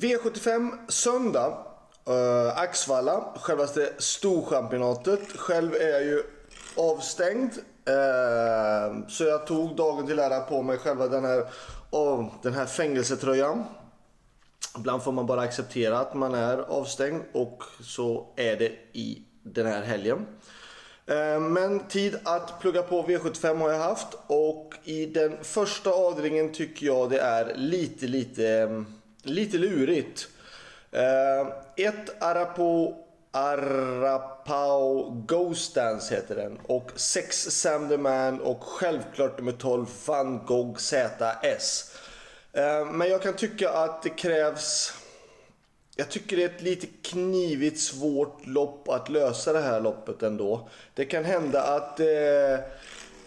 V75 söndag. Uh, Axvalla, självaste storchampionatet. Själv är jag ju avstängd. Uh, så jag tog dagen till ära på mig själva den här, oh, den här fängelsetröjan. Ibland får man bara acceptera att man är avstängd och så är det i den här helgen. Eh, men tid att plugga på V75 har jag haft och i den första avdelningen tycker jag det är lite, lite, lite lurigt. Eh, ett Arapo Arapao Ghost Dance heter den och 6 Sam the Man och självklart nummer 12 Van Gogh ZS. Eh, men jag kan tycka att det krävs jag tycker det är ett lite knivigt svårt lopp att lösa det här loppet ändå. Det kan hända att eh,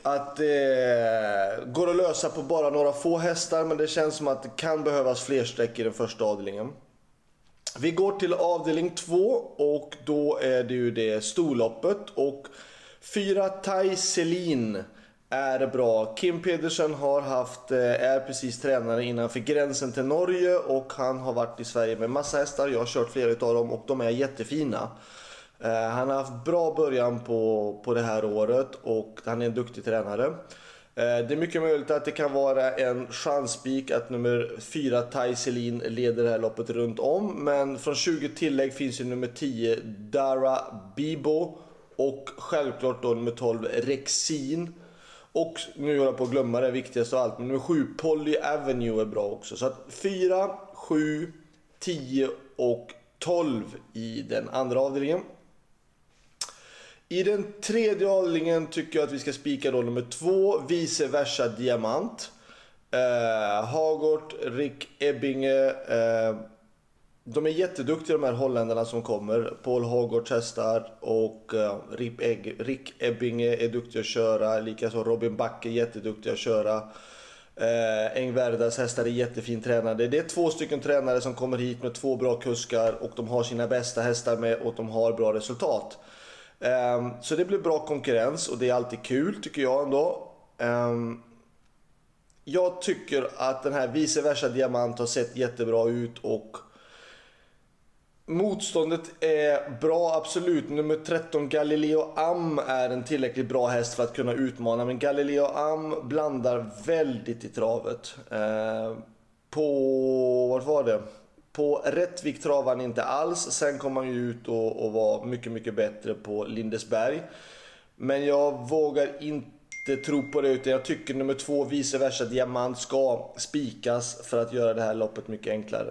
att det eh, går att lösa på bara några få hästar men det känns som att det kan behövas fler streck i den första avdelningen. Vi går till avdelning 2 och då är det ju det storloppet och 4 Tai Selin är bra. Kim Pedersen har haft, eh, är precis tränare innanför gränsen till Norge och han har varit i Sverige med massa hästar. Jag har kört flera utav dem och de är jättefina. Eh, han har haft bra början på, på det här året och han är en duktig tränare. Eh, det är mycket möjligt att det kan vara en chanspik att nummer 4 Tai Selin leder det här loppet runt om. Men från 20 tillägg finns ju nummer 10 Dara Bibo och självklart då nummer 12 Rexin. Och nu håller jag på att glömma det viktigaste av allt, men nummer 7 Polly Avenue är bra också. Så att 4, 7, 10 och 12 i den andra avdelningen. I den tredje avdelningen tycker jag att vi ska spika då nummer två, vice versa diamant. Eh, Hagort, Rick Ebbinge. Eh, de är jätteduktiga de här holländarna som kommer. Paul Hagårds hästar och uh, Rick Ebbinge är duktig att köra. Likaså Robin Backe är jätteduktig att köra. Eh, Engverdas hästar är jättefint tränade. Det är två stycken tränare som kommer hit med två bra kuskar och de har sina bästa hästar med och de har bra resultat. Um, så det blir bra konkurrens och det är alltid kul tycker jag ändå. Um, jag tycker att den här vice versa diamant har sett jättebra ut och Motståndet är bra, absolut. Nummer 13 Galileo Am är en tillräckligt bra häst för att kunna utmana. Men Galileo Am blandar väldigt i travet. Eh, på, vart var det? På Rättvik travade han inte alls. Sen kom han ju ut och, och var mycket, mycket bättre på Lindesberg. Men jag vågar inte tro på det utan jag tycker nummer två vice versa Diamant ska spikas för att göra det här loppet mycket enklare.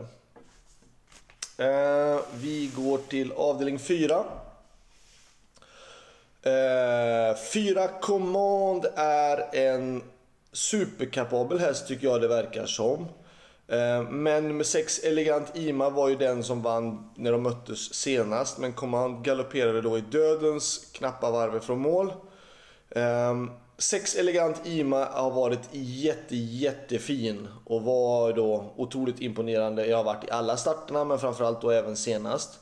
Eh, vi går till avdelning 4. Eh, 4 Command är en superkapabel häst tycker jag det verkar som. Eh, men nummer 6 Elegant Ima var ju den som vann när de möttes senast. Men Command galopperade då i dödens knappa varv från mål. Ehm, 6 Elegant Ima har varit jätte, jättefin och var då otroligt imponerande. Jag har varit i alla starterna men framförallt då även senast.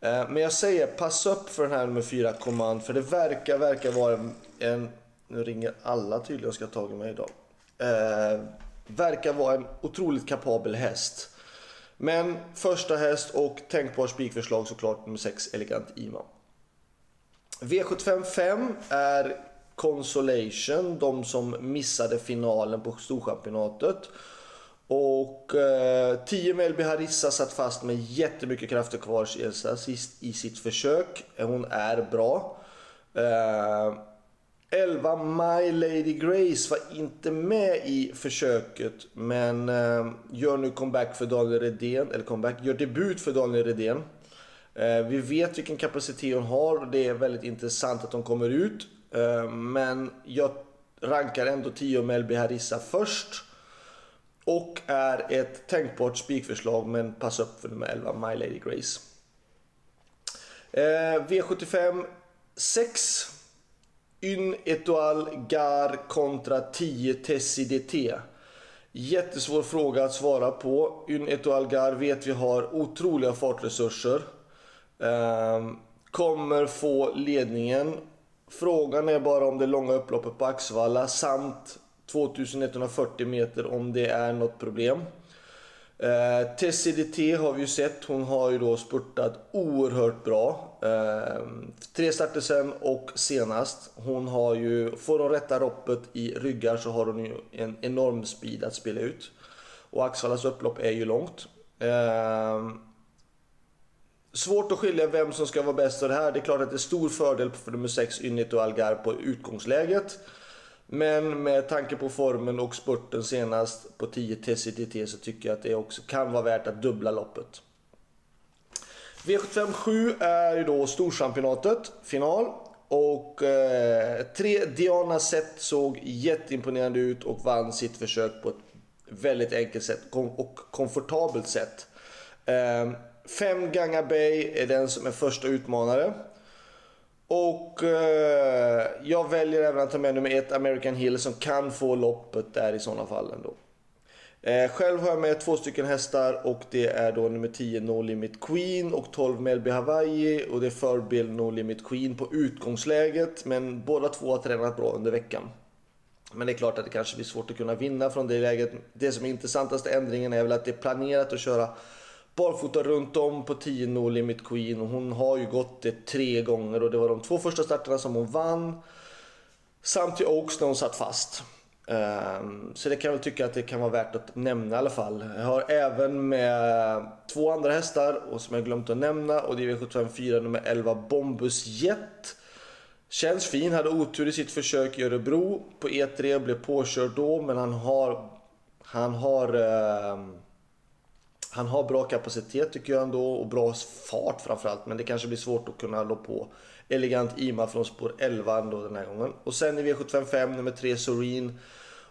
Ehm, men jag säger pass upp för den här nummer 4 Command för det verkar, verkar vara en... Nu ringer alla tydligen och ska ta tag i mig idag. Ehm, Verkar vara en otroligt kapabel häst. Men första häst och tänkbar spikförslag såklart nummer 6 Elegant Ima. V75 5 är Consolation, de som missade finalen på Storchampionatet. Och eh, 10 Melby Harissa satt fast med jättemycket krafter kvar sist i sitt försök. Hon är bra. Eh, 11 My Lady Grace var inte med i försöket men eh, gör nu comeback för Daniel Redén, eller comeback, gör debut för Daniel Redén. Eh, vi vet vilken kapacitet hon har och det är väldigt intressant att hon kommer ut. Eh, men jag rankar ändå 10 Melby Harissa först. Och är ett tänkbart spikförslag men pass upp för nummer 11 My Lady Grace. Eh, V75 6. Une Etoile Gar kontra 10 Tessie DT. Jättesvår fråga att svara på. Une Etoile Gar vet vi har otroliga fartresurser. Ehm, kommer få ledningen Frågan är bara om det långa upploppet på Axvalla samt 2140 meter om det är något problem. Eh, Tessie har vi ju sett, hon har ju då spurtat oerhört bra. Eh, tre starter sen och senast. Hon har ju, får hon rätta loppet i ryggar så har hon ju en enorm speed att spela ut. Och Axvallas upplopp är ju långt. Eh, svårt att skilja vem som ska vara bäst av det här. Det är klart att det är stor fördel för nummer 6 Ynit och Algar på utgångsläget. Men med tanke på formen och spurten senast på 10 TCTT så tycker jag att det också kan vara värt att dubbla loppet. V75 7 är ju då Storchampionatet, final. Och eh, tre Diana Sett såg jätteimponerande ut och vann sitt försök på ett väldigt enkelt sätt och komfortabelt sätt. Eh, fem Ganga Bay är den som är första utmanare. Och eh, jag väljer även att ta med nummer ett, American Hill, som kan få loppet där i sådana fall ändå. Eh, själv har jag med två stycken hästar och det är då nummer 10 No Limit Queen och 12 Melby Hawaii och det är förbild No Limit Queen på utgångsläget men båda två har tränat bra under veckan. Men det är klart att det kanske blir svårt att kunna vinna från det läget. Det som är intressantaste ändringen är väl att det är planerat att köra barfota runt om på 10 Limit Queen och hon har ju gått det tre gånger och det var de två första starterna som hon vann. Samt i Oaks när hon satt fast. Ehm, så det kan jag väl tycka att det kan vara värt att nämna i alla fall. Jag har även med två andra hästar och som jag glömt att nämna och det är V754 nummer 11 Bombus Jet. Känns fin, hade otur i sitt försök i Örebro på E3, blev påkörd då men han har han har ehm, han har bra kapacitet tycker jag ändå och bra fart framförallt. Men det kanske blir svårt att kunna lå på elegant Ima från spår 11 ändå den här gången. Och sen i V755 nummer 3 Soreen.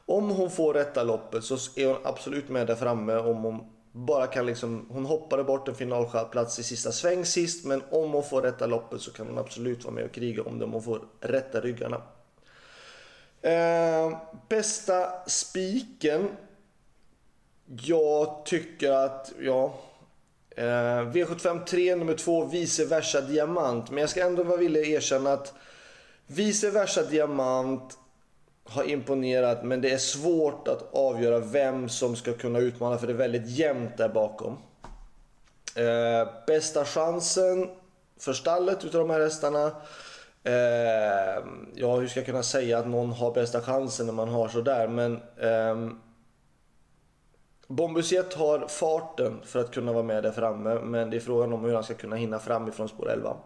Om hon får rätta loppet så är hon absolut med där framme om hon bara kan liksom, hon hoppade bort en finalplats i sista sväng sist men om hon får rätta loppet så kan hon absolut vara med och kriga om det om hon får rätta ryggarna. Eh, bästa spiken jag tycker att, ja. Eh, V75 3 nummer 2, vice versa diamant. Men jag ska ändå vara villig att erkänna att vice versa diamant har imponerat men det är svårt att avgöra vem som ska kunna utmana för det är väldigt jämnt där bakom. Eh, bästa chansen för stallet utav de här hästarna. Eh, ja, hur ska jag kunna säga att någon har bästa chansen när man har sådär men eh, Bombusiet har farten för att kunna vara med där framme, men det är frågan om hur han ska kunna hinna fram ifrån spår 11.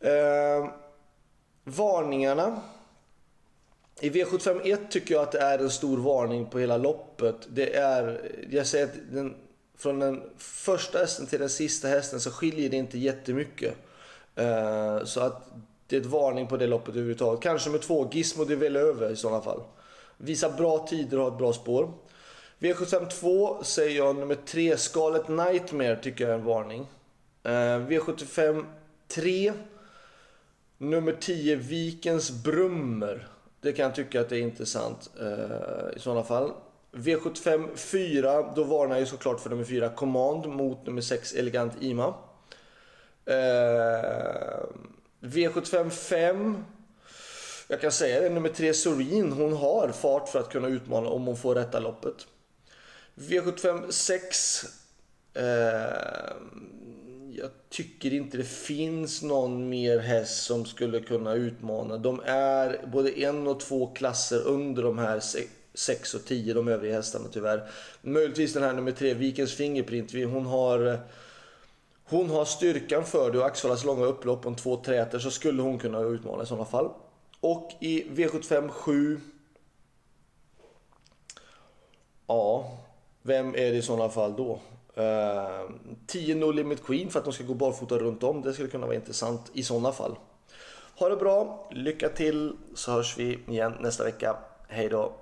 Eh, varningarna. I V751 tycker jag att det är en stor varning på hela loppet. Det är, jag säger att den, från den första hästen till den sista hästen så skiljer det inte jättemycket. Eh, så att det är ett varning på det loppet överhuvudtaget. Kanske med två, Gizmo de över i sådana fall. Visar bra tider och har ett bra spår. V752 säger jag nummer 3, Scarlet Nightmare tycker jag är en varning. Eh, V75 3, nummer 10, Vikens Brummer. Det kan jag tycka att det är intressant eh, i sådana fall. V75 4, då varnar jag såklart för nummer 4, Command mot nummer 6, Elegant Ima. Eh, V75 5, jag kan säga det, nummer 3, Sorin, hon har fart för att kunna utmana om hon får rätta loppet. V75 6. Eh, jag tycker inte det finns någon mer häst som skulle kunna utmana. De är både en och två klasser under de här 6 och 10, de övriga hästarna tyvärr. Möjligtvis den här nummer 3, Vikens Fingerprint. Hon har, hon har styrkan för det och Axvallas långa upplopp om två träter så skulle hon kunna utmana i sådana fall. Och i V75 7. Ja, vem är det i sådana fall då? Eh, uh, 10 No Limit Queen för att de ska gå barfota runt om. Det skulle kunna vara intressant i sådana fall. Ha det bra, lycka till så hörs vi igen nästa vecka. Hej då!